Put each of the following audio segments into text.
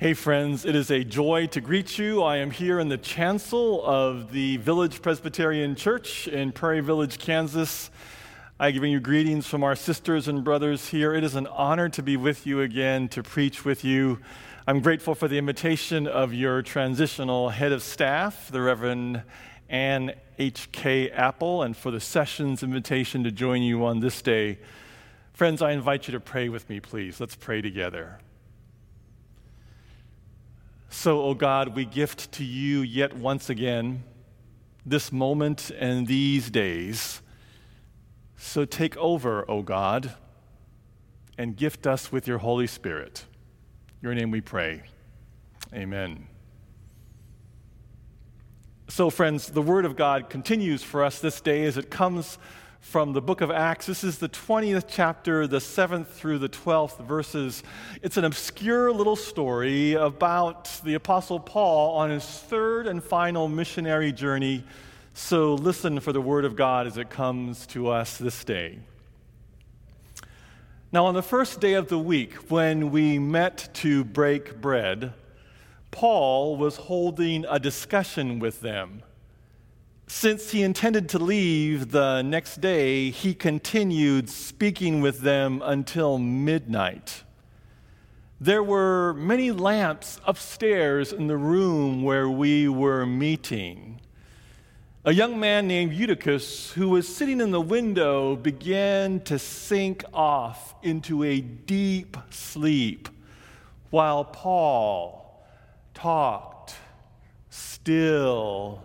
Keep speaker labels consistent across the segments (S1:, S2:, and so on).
S1: Hey, friends, it is a joy to greet you. I am here in the chancel of the Village Presbyterian Church in Prairie Village, Kansas. I bring you greetings from our sisters and brothers here. It is an honor to be with you again, to preach with you. I'm grateful for the invitation of your transitional head of staff, the Reverend Ann H.K. Apple, and for the session's invitation to join you on this day. Friends, I invite you to pray with me, please. Let's pray together. So, O oh God, we gift to you yet once again this moment and these days. So take over, O oh God, and gift us with your Holy Spirit. Your name we pray. Amen. So, friends, the Word of God continues for us this day as it comes from the book of Acts. This is the 20th chapter, the 7th through the 12th verses. It's an obscure little story about the Apostle Paul on his third and final missionary journey. So listen for the word of God as it comes to us this day. Now, on the first day of the week, when we met to break bread, Paul was holding a discussion with them. Since he intended to leave the next day, he continued speaking with them until midnight. There were many lamps upstairs in the room where we were meeting. A young man named Eutychus, who was sitting in the window, began to sink off into a deep sleep while Paul talked still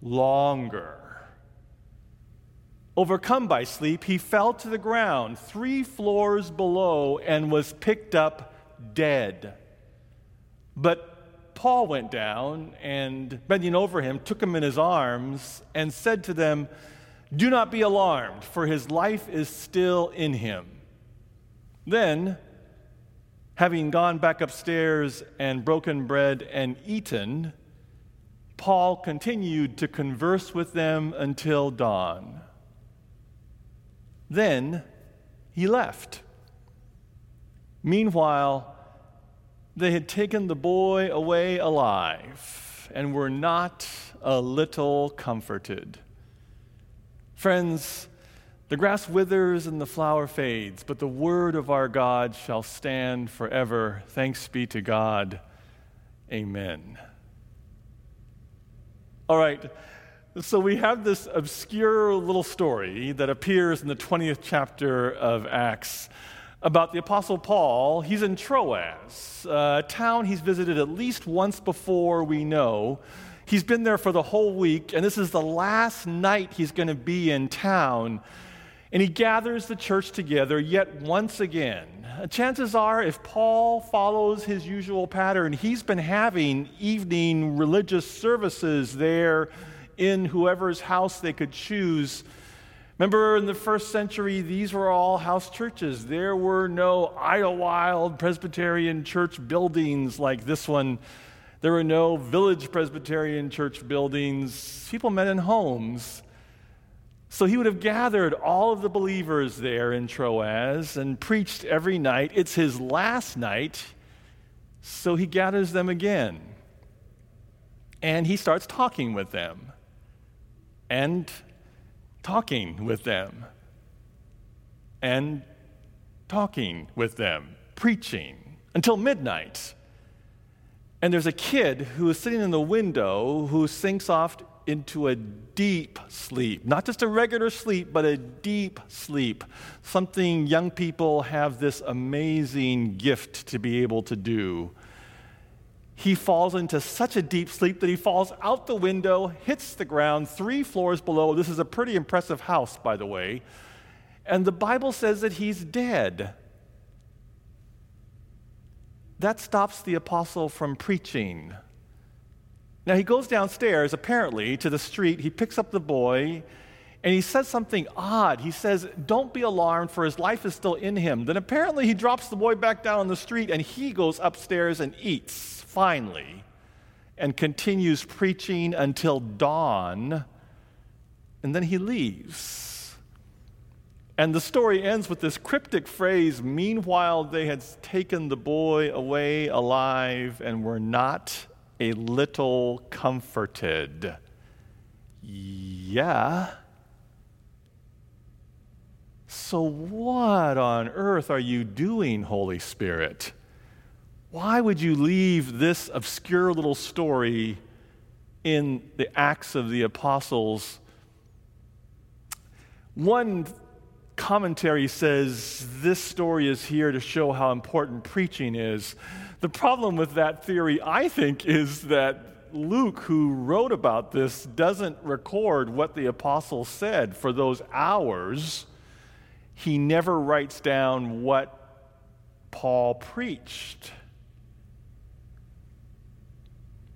S1: longer. Overcome by sleep, he fell to the ground three floors below and was picked up dead. But Paul went down and, bending over him, took him in his arms and said to them, Do not be alarmed, for his life is still in him. Then, having gone back upstairs and broken bread and eaten, Paul continued to converse with them until dawn. Then he left. Meanwhile, they had taken the boy away alive and were not a little comforted. Friends, the grass withers and the flower fades, but the word of our God shall stand forever. Thanks be to God. Amen. All right. So we have this obscure little story that appears in the 20th chapter of Acts about the Apostle Paul. He's in Troas, uh, a town he's visited at least once before, we know. He's been there for the whole week, and this is the last night he's going to be in town. And he gathers the church together yet once again. Chances are, if Paul follows his usual pattern, he's been having evening religious services there in whoever's house they could choose. Remember in the first century, these were all house churches. There were no Idlewild Presbyterian church buildings like this one. There were no village Presbyterian church buildings. People met in homes. So he would have gathered all of the believers there in Troas and preached every night. It's his last night, so he gathers them again. And he starts talking with them and talking with them and talking with them, preaching until midnight. And there's a kid who is sitting in the window who sinks off into a deep sleep. Not just a regular sleep, but a deep sleep. Something young people have this amazing gift to be able to do. He falls into such a deep sleep that he falls out the window, hits the ground three floors below. This is a pretty impressive house, by the way. And the Bible says that he's dead. That stops the apostle from preaching. Now he goes downstairs, apparently, to the street. He picks up the boy and he says something odd. He says, Don't be alarmed, for his life is still in him. Then apparently he drops the boy back down on the street and he goes upstairs and eats, finally, and continues preaching until dawn. And then he leaves. And the story ends with this cryptic phrase Meanwhile, they had taken the boy away alive and were not a little comforted. Yeah. So, what on earth are you doing, Holy Spirit? Why would you leave this obscure little story in the Acts of the Apostles? One commentary says this story is here to show how important preaching is. The problem with that theory, I think, is that Luke, who wrote about this, doesn't record what the apostles said for those hours. He never writes down what Paul preached.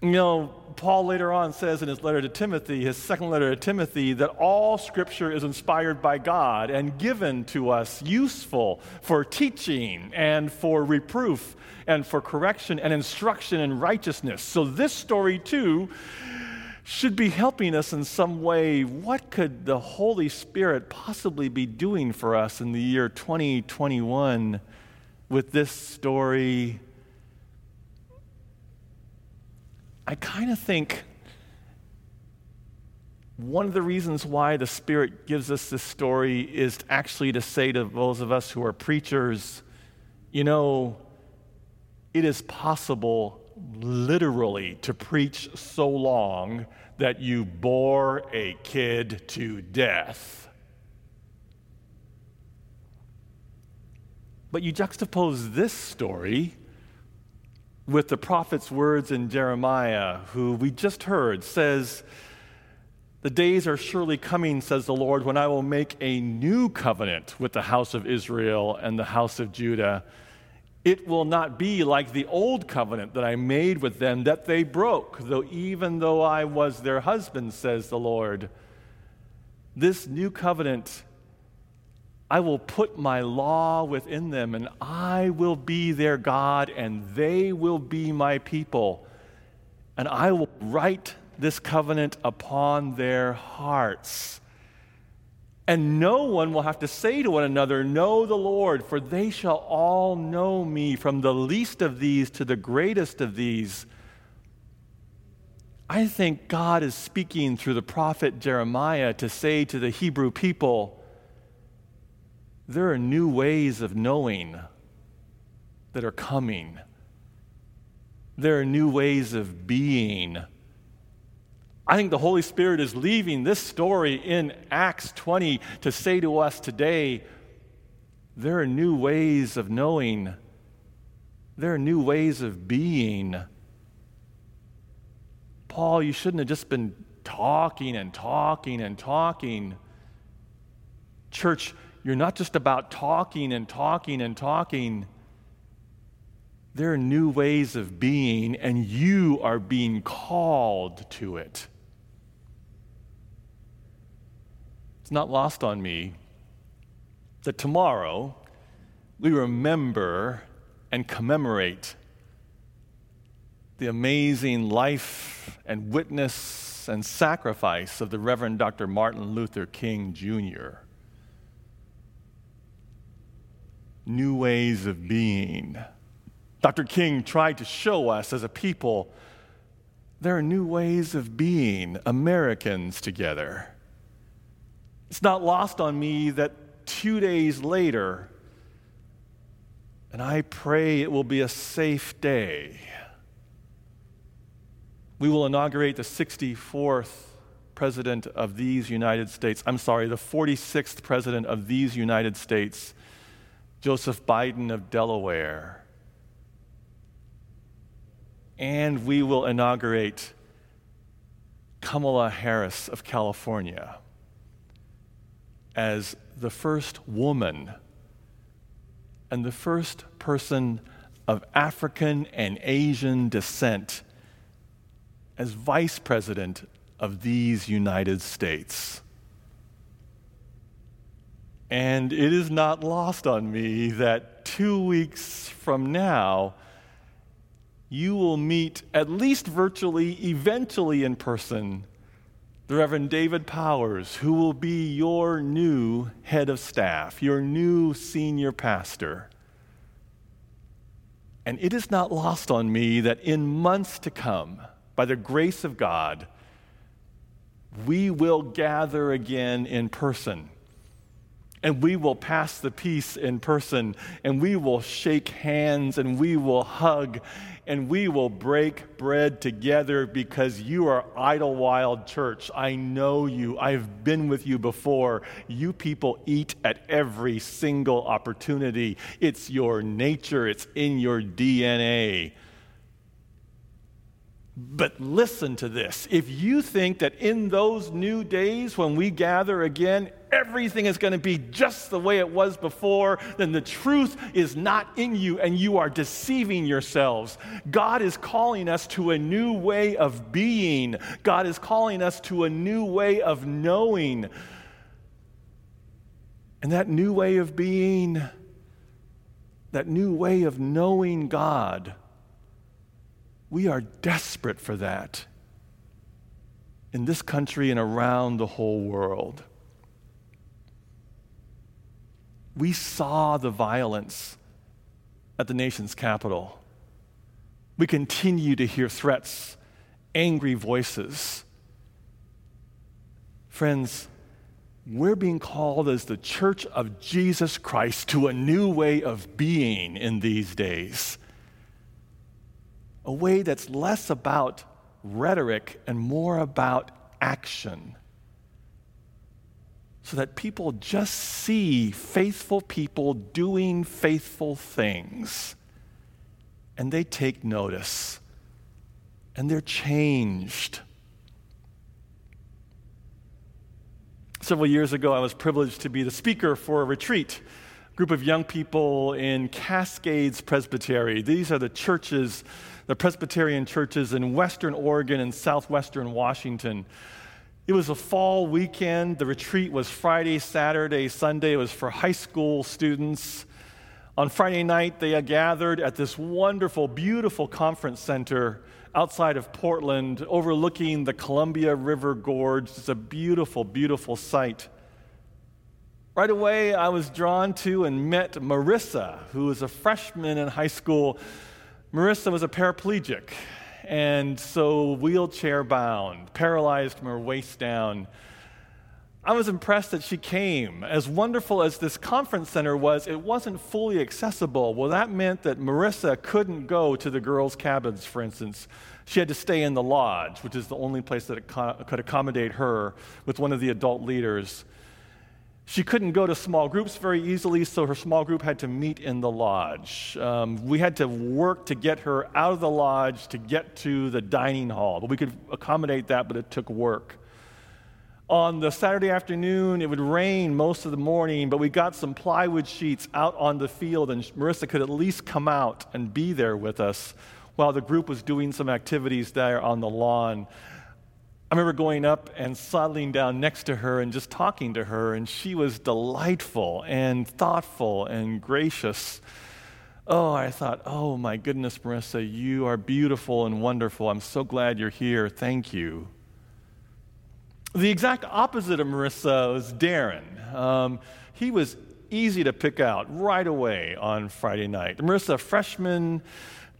S1: You know, Paul later on says in his letter to Timothy, his second letter to Timothy, that all scripture is inspired by God and given to us, useful for teaching and for reproof and for correction and instruction in righteousness. So, this story, too, should be helping us in some way. What could the Holy Spirit possibly be doing for us in the year 2021 with this story? I kind of think one of the reasons why the Spirit gives us this story is actually to say to those of us who are preachers, you know, it is possible literally to preach so long that you bore a kid to death. But you juxtapose this story with the prophet's words in Jeremiah, who we just heard, says, The days are surely coming, says the Lord, when I will make a new covenant with the house of Israel and the house of Judah. It will not be like the old covenant that I made with them that they broke, though even though I was their husband, says the Lord. This new covenant I will put my law within them, and I will be their God, and they will be my people. And I will write this covenant upon their hearts. And no one will have to say to one another, Know the Lord, for they shall all know me, from the least of these to the greatest of these. I think God is speaking through the prophet Jeremiah to say to the Hebrew people, there are new ways of knowing that are coming. There are new ways of being. I think the Holy Spirit is leaving this story in Acts 20 to say to us today there are new ways of knowing, there are new ways of being. Paul, you shouldn't have just been talking and talking and talking. Church, you're not just about talking and talking and talking. There are new ways of being, and you are being called to it. It's not lost on me that tomorrow we remember and commemorate the amazing life and witness and sacrifice of the Reverend Dr. Martin Luther King Jr. new ways of being. Dr. King tried to show us as a people there are new ways of being Americans together. It's not lost on me that two days later, and I pray it will be a safe day, we will inaugurate the 64th president of these United States. I'm sorry, the 46th president of these United States Joseph Biden of Delaware. And we will inaugurate Kamala Harris of California as the first woman and the first person of African and Asian descent as vice president of these United States. And it is not lost on me that two weeks from now, you will meet, at least virtually, eventually in person, the Reverend David Powers, who will be your new head of staff, your new senior pastor. And it is not lost on me that in months to come, by the grace of God, we will gather again in person and we will pass the peace in person, and we will shake hands, and we will hug, and we will break bread together because you are Idlewild Church. I know you. I've been with you before. You people eat at every single opportunity. It's your nature, it's in your DNA. But listen to this. If you think that in those new days when we gather again, everything is going to be just the way it was before, then the truth is not in you and you are deceiving yourselves. God is calling us to a new way of being, God is calling us to a new way of knowing. And that new way of being, that new way of knowing God, we are desperate for that in this country and around the whole world. We saw the violence at the nation's capital. We continue to hear threats, angry voices. Friends, we're being called as the church of Jesus Christ to a new way of being in these days a way that's less about rhetoric and more about action. So that people just see faithful people doing faithful things and they take notice and they're changed. Several years ago, I was privileged to be the speaker for a retreat group of young people in Cascades Presbytery. These are the churches the Presbyterian churches in Western Oregon and Southwestern Washington. It was a fall weekend. The retreat was Friday, Saturday, Sunday. It was for high school students. On Friday night, they gathered at this wonderful, beautiful conference center outside of Portland, overlooking the Columbia River Gorge. It's a beautiful, beautiful sight. Right away, I was drawn to and met Marissa, who was a freshman in high school Marissa was a paraplegic, and so wheelchair bound, paralyzed from her waist down. I was impressed that she came. As wonderful as this conference center was, it wasn't fully accessible. Well, that meant that Marissa couldn't go to the girls' cabins, for instance. She had to stay in the lodge, which is the only place that could accommodate her with one of the adult leaders. She couldn't go to small groups very easily, so her small group had to meet in the lodge. Um, we had to work to get her out of the lodge to get to the dining hall. But we could accommodate that, but it took work. On the Saturday afternoon, it would rain most of the morning, but we got some plywood sheets out on the field, and Marissa could at least come out and be there with us while the group was doing some activities there on the lawn. I remember going up and settling down next to her and just talking to her, and she was delightful and thoughtful and gracious. Oh, I thought, oh my goodness, Marissa, you are beautiful and wonderful. I'm so glad you're here. Thank you. The exact opposite of Marissa was Darren. Um, he was easy to pick out right away on Friday night. Marissa, freshman,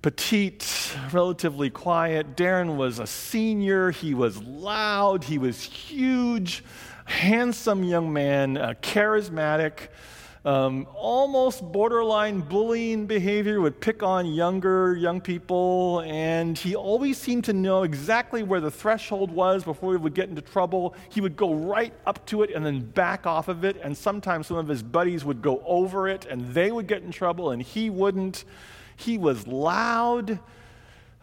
S1: petite, relatively quiet. Darren was a senior. He was loud. He was huge, handsome young man, uh, charismatic. Um, almost borderline bullying behavior, would pick on younger young people, and he always seemed to know exactly where the threshold was before he would get into trouble. He would go right up to it and then back off of it, and sometimes some of his buddies would go over it and they would get in trouble and he wouldn't. He was loud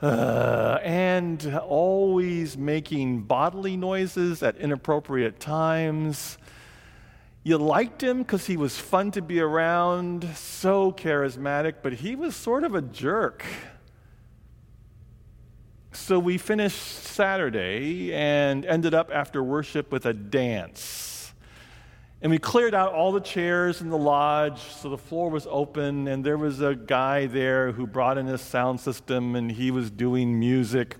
S1: uh, and always making bodily noises at inappropriate times. You liked him because he was fun to be around, so charismatic, but he was sort of a jerk. So we finished Saturday and ended up after worship with a dance. And we cleared out all the chairs in the lodge, so the floor was open, and there was a guy there who brought in his sound system, and he was doing music.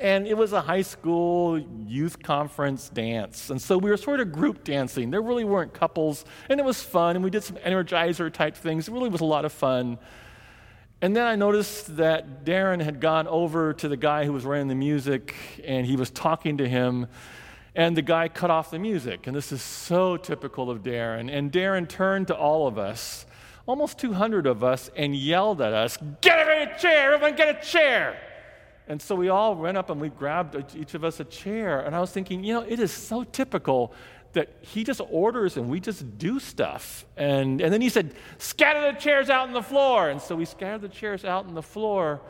S1: And it was a high school youth conference dance. And so we were sort of group dancing. There really weren't couples. And it was fun. And we did some energizer type things. It really was a lot of fun. And then I noticed that Darren had gone over to the guy who was running the music and he was talking to him. And the guy cut off the music. And this is so typical of Darren. And Darren turned to all of us, almost 200 of us, and yelled at us, Get a chair! Everyone get a chair! And so we all ran up and we grabbed each of us a chair. And I was thinking, you know, it is so typical that he just orders and we just do stuff. And, and then he said, scatter the chairs out on the floor. And so we scattered the chairs out on the floor.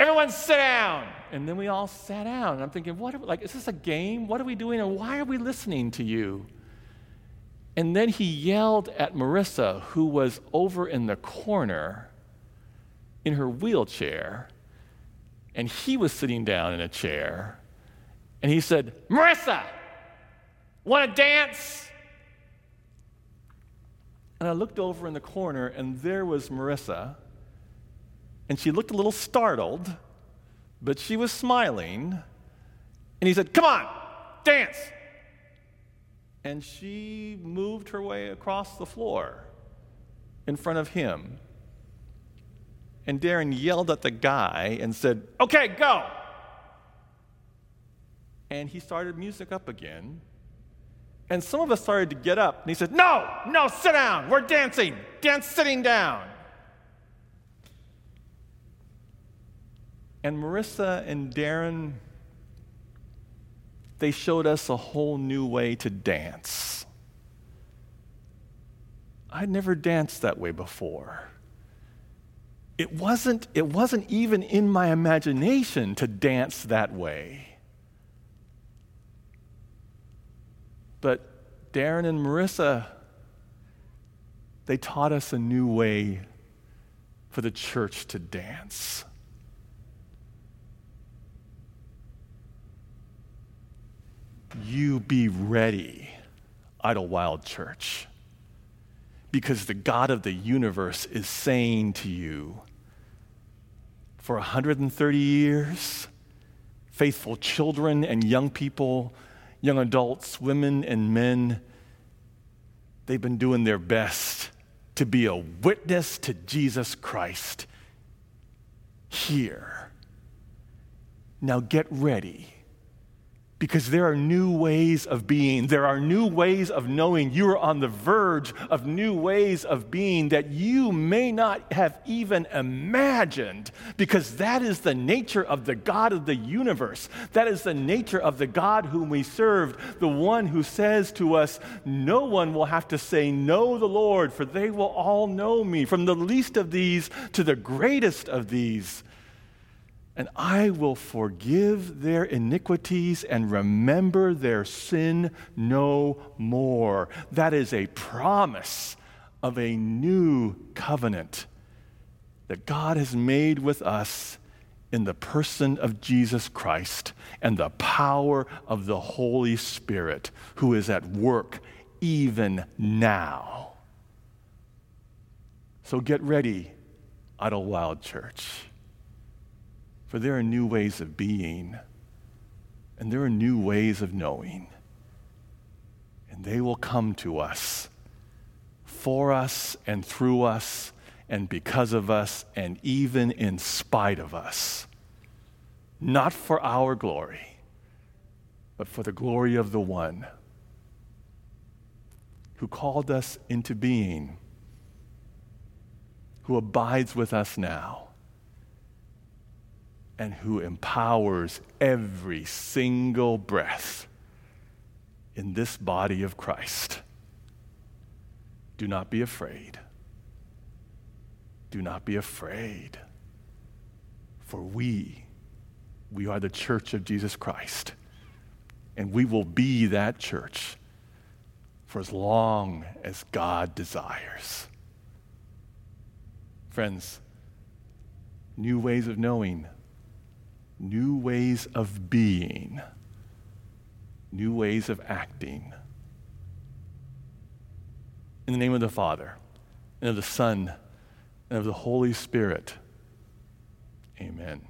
S1: Everyone sit down. And then we all sat down. And I'm thinking, what, are, like, is this a game? What are we doing? And why are we listening to you? And then he yelled at Marissa, who was over in the corner in her wheelchair. And he was sitting down in a chair. And he said, Marissa, Want to dance? And I looked over in the corner, and there was Marissa. And she looked a little startled, but she was smiling. And he said, Come on, dance. And she moved her way across the floor in front of him. And Darren yelled at the guy and said, Okay, go. And he started music up again. And some of us started to get up. And he said, No, no, sit down. We're dancing. Dance sitting down. And Marissa and Darren, they showed us a whole new way to dance. I'd never danced that way before. It wasn't, it wasn't even in my imagination to dance that way. But Darren and Marissa, they taught us a new way for the church to dance. You be ready, Idlewild Church, because the God of the universe is saying to you, for 130 years, faithful children and young people young adults, women and men, they've been doing their best to be a witness to Jesus Christ here. Now get ready because there are new ways of being. There are new ways of knowing. You are on the verge of new ways of being that you may not have even imagined, because that is the nature of the God of the universe. That is the nature of the God whom we serve, the one who says to us, No one will have to say, Know the Lord, for they will all know me, from the least of these to the greatest of these and I will forgive their iniquities and remember their sin no more. That is a promise of a new covenant that God has made with us in the person of Jesus Christ and the power of the Holy Spirit who is at work even now. So get ready, Idlewild Church. For there are new ways of being, and there are new ways of knowing. And they will come to us, for us, and through us, and because of us, and even in spite of us. Not for our glory, but for the glory of the one who called us into being, who abides with us now and who empowers every single breath in this body of Christ. Do not be afraid. Do not be afraid. For we, we are the church of Jesus Christ. And we will be that church for as long as God desires. Friends, new ways of knowing new ways of being, new ways of acting. In the name of the Father, and of the Son, and of the Holy Spirit, amen.